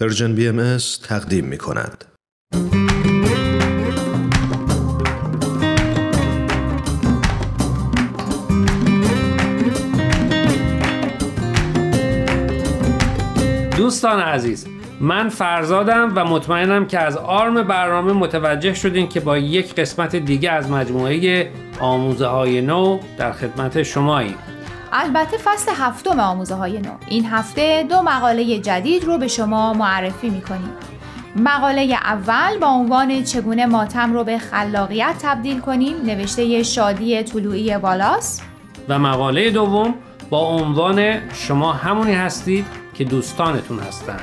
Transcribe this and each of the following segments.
Persian BM تقدیم می کند. دوستان عزیز من فرزادم و مطمئنم که از آرم برنامه متوجه شدین که با یک قسمت دیگه از مجموعه آموزه های نو در خدمت شماییم البته فصل هفتم آموزه های نو. این هفته دو مقاله جدید رو به شما معرفی می‌کنیم. مقاله اول با عنوان چگونه ماتم رو به خلاقیت تبدیل کنیم نوشته شادی طلوعی والاس. و مقاله دوم با عنوان شما همونی هستید که دوستانتون هستند.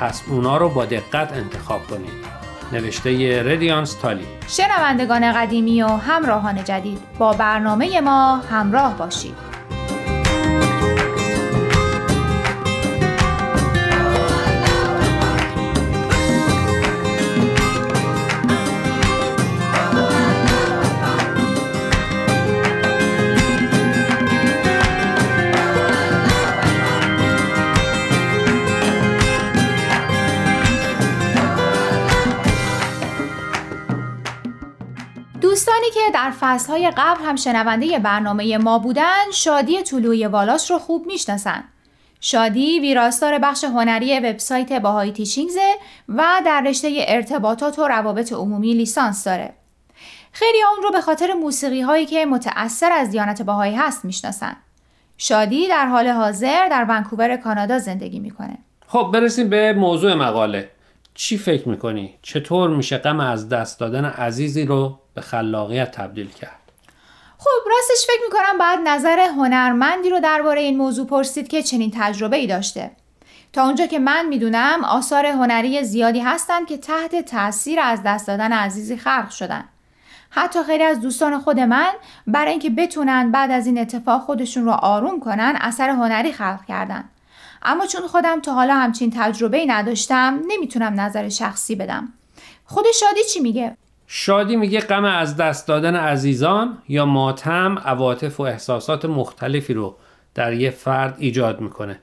پس اونا رو با دقت انتخاب کنید. نوشته ردیانس تالی. شنوندگان قدیمی و همراهان جدید با برنامه ما همراه باشید. دوستانی که در فصلهای قبل هم شنونده برنامه ما بودن شادی طلوعی والاس رو خوب می‌شناسن. شادی ویراستار بخش هنری وبسایت باهای تیچینگزه و در رشته ارتباطات و روابط عمومی لیسانس داره. خیلی اون رو به خاطر موسیقی هایی که متأثر از دیانت باهایی هست می‌شناسن. شادی در حال حاضر در ونکوور کانادا زندگی می‌کنه. خب برسیم به موضوع مقاله چی فکر می‌کنی؟ چطور میشه غم از دست دادن عزیزی رو به خلاقیت تبدیل کرد؟ خب راستش فکر می‌کنم بعد نظر هنرمندی رو درباره این موضوع پرسید که چنین تجربه ای داشته. تا اونجا که من می‌دونم آثار هنری زیادی هستند که تحت تاثیر از دست دادن عزیزی خلق شدن. حتی خیلی از دوستان خود من برای اینکه بتونن بعد از این اتفاق خودشون رو آروم کنن اثر هنری خلق کردن. اما چون خودم تا حالا همچین تجربه ای نداشتم نمی‌تونم نظر شخصی بدم. خود شادی چی میگه؟ شادی میگه غم از دست دادن عزیزان یا ماتم عواطف و احساسات مختلفی رو در یه فرد ایجاد می‌کنه.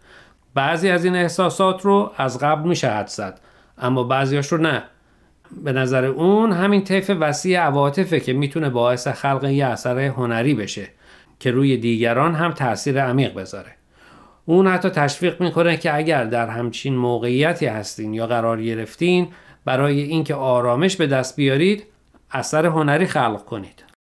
بعضی از این احساسات رو از قبل میشه حد زد اما بعضیاش رو نه. به نظر اون همین طیف وسیع عواطفه که می‌تونه باعث خلق یه اثر هنری بشه که روی دیگران هم تاثیر عمیق بذاره. اون حتی تشویق می‌کنه که اگر در همچین موقعیتی هستین یا قرار گرفتین برای اینکه آرامش به دست بیارید اثر هنری خلق کنید.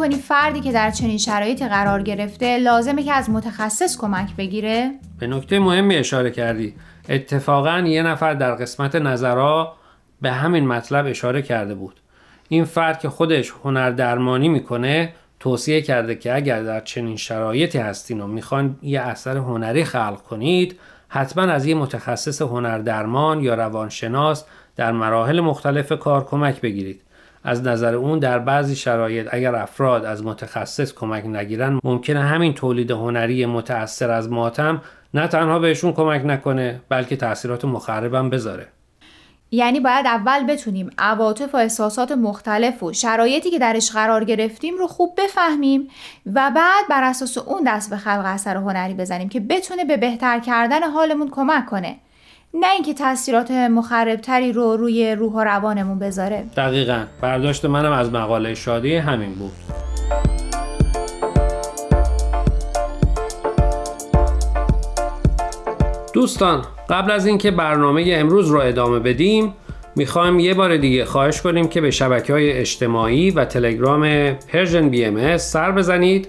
فکر نمی کنی فردی که در چنین شرایطی قرار گرفته لازمه که از متخصص کمک بگیره؟ به نکته مهمی اشاره کردی. اتفاقا یه نفر در قسمت نظرها به همین مطلب اشاره کرده بود. این فرد که خودش هنر درمانی می‌کنه توصیه کرده که اگر در چنین شرایطی هستین و می‌خوان یه اثر هنری خلق کنید حتما از یه متخصص هنر درمان یا روانشناس در مراحل مختلف کار کمک بگیرید. از نظر اون در بعضی شرایط اگر افراد از متخصص کمک نگیرن ممکنه همین تولید هنری متأثر از ماتم نه تنها بهشون کمک نکنه بلکه تاثیرات مخربم بذاره. یعنی باید اول بتونیم عواطف و احساسات مختلف و شرایطی که درش قرار گرفتیم رو خوب بفهمیم و بعد بر اساس اون دست به خلق اثر هنری بزنیم که بتونه به بهتر کردن حالمون کمک کنه. نه اینکه تاثیرات مخربتری رو روی روح و روانمون بذاره. دقیقا. برداشت منم از مقاله شادی همین بود. دوستان قبل از اینکه برنامه امروز رو ادامه بدیم می‌خوایم یه بار دیگه خواهش کنیم که به شبکه های اجتماعی و تلگرام Persian BM سر بزنید.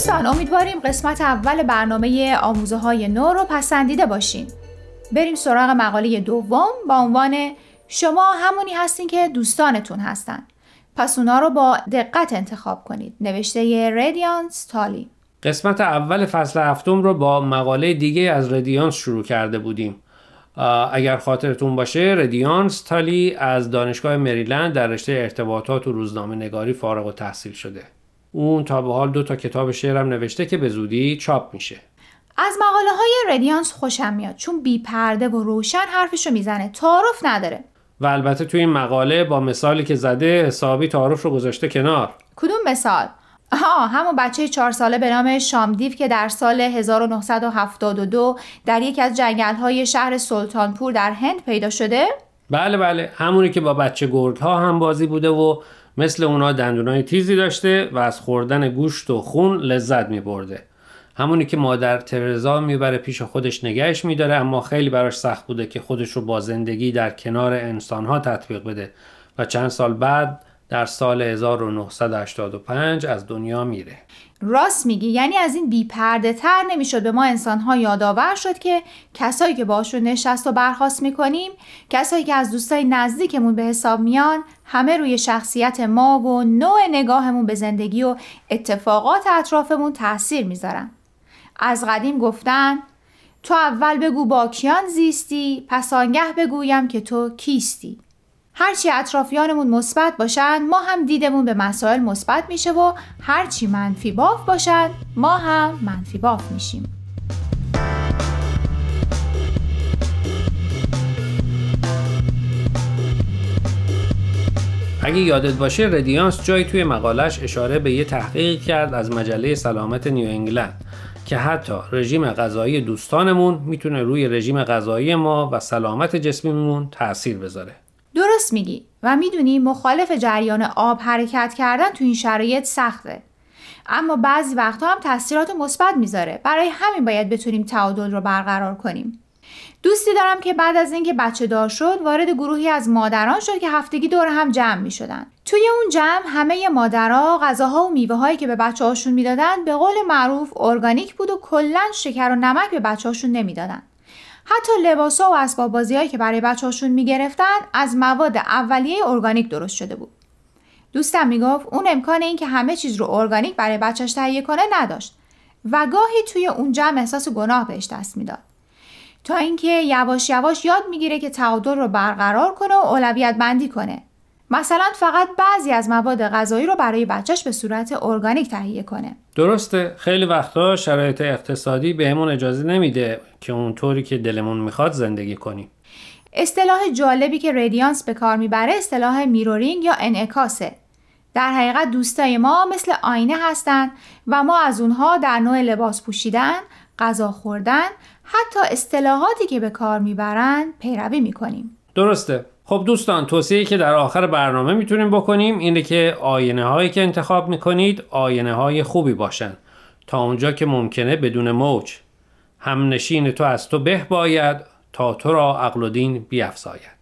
دوستان امیدواریم قسمت اول برنامه آموزه های نو رو پسندیده باشین. بریم سراغ مقاله دوم با عنوان شما همونی هستین که دوستانتون هستن. پس اونا رو با دقت انتخاب کنید. نوشته ردیانس تالی قسمت اول فصل هفتم رو با مقاله دیگه از ردیانس شروع کرده بودیم. اگر خاطرتون باشه ردیانس تالی از دانشگاه مریلند در رشته ارتباطات و روزنامه نگاری فارغ و تحصیل شده. اون تا به حال دو تا کتاب شعرم نوشته که به زودی چاپ میشه. از مقاله های ردیانس خوشم میاد چون بی پرده و روشن حرفشو می‌زنه تعارف نداره. و البته توی این مقاله با مثالی که زده حسابی تعارف رو گذاشته کنار. کدوم مثال؟ آها همون بچه چهار ساله به نام شامدیو که در سال 1972 در یکی از جنگل های شهر سلطانپور در هند پیدا شده؟ بله بله. همونی که با بچه گرگ ها هم بازی بوده و مثل اونا دندونای تیزی داشته و از خوردن گوشت و خون لذت می برده. همونی که مادر ترزا می‌بره پیش خودش نگهش میداره اما خیلی براش سخت بوده که خودش رو با زندگی در کنار انسانها تطبیق بده و چند سال بعد در سال 1985 از دنیا میره راست میگی؟ یعنی از این بیپرده تر نمی‌شد به ما انسانها یادآور شد که کسایی که باشون نشست و برخواست می‌کنیم کسایی که از دوستای نزدیکمون به حساب میان همه روی شخصیت ما و نوع نگاهمون به زندگی و اتفاقات اطرافمون تاثیر می‌ذارن. از قدیم گفتن تو اول بگو با کیان زیستی پس آنگه بگویم که تو کیستی. هرچی اطرافیانمون مثبت باشن ما هم دیدمون به مسائل مثبت میشه و هرچی منفی باف باشن ما هم منفی باف میشیم اگه یادت باشه ردیانس جایی توی مقالش اشاره به یه تحقیق کرد از مجله سلامت نیو انگلند که حتی رژیم غذایی دوستانمون می‌تونه روی رژیم غذایی ما و سلامت جسمیمون تاثیر بذاره. درست میگی و می‌دونی مخالف جریان آب حرکت کردن تو این شرایط سخته. اما بعضی وقتها هم تاثیرات مثبت می‌ذاره. برای همین باید بتونیم تعادل رو برقرار کنیم. دوستی دارم که بعد از اینکه بچه دار شد وارد گروهی از مادران شد که هفتگی دور هم جمع می شدن. توی اون جمع همه مادرها غذاها و میوه هایی که به بچه هاشون می‌دادن به قول معروف ارگانیک بود و کلا شکر و نمک به بچه هاشون نمی‌دادن. حتی لباسا و اسباب بازی که برای بچه هاشون می‌گرفتن از مواد اولیه ارگانیک درست شده بود. دوستم می‌گفت اون امکان این که همه چیز رو ارگانیک برای بچهش تهیه کنه نداشت و گاهی توی اون جمع احساس گناه بهش دست می‌داد. تا اینکه یواش یواش یاد می‌گیره که تعادل رو برقرار کنه و اولویت بندی کنه مثلا فقط بعضی از مواد غذایی رو برای بچهش به صورت ارگانیک تهیه کنه. درسته. خیلی وقتا شرایط اقتصادی بهمون اجازه نمیده که اونطوری که دلمون می‌خواد زندگی کنیم. اصطلاح جالبی که ردیانس به کار می‌بره اصطلاح میرورینگ یا انعکاسه. در حقیقت دوستای ما مثل آینه هستند و ما از اونها در نوع لباس پوشیدن، غذا خوردن حتی اصطلاحاتی که به کار می‌برن پیروی می‌کنیم. درسته. خب دوستان توصیه‌ای که در آخر برنامه می‌تونیم بکنیم اینه که آینه هایی که انتخاب می‌کنید آینه های خوبی باشن. تا اونجا که ممکنه بدون موج. هم نشین تو از تو به باید تا تو را عقل و دین بیافزاید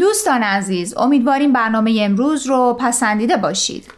دوستان عزیز امیدواریم برنامه امروز رو پسندیده باشید.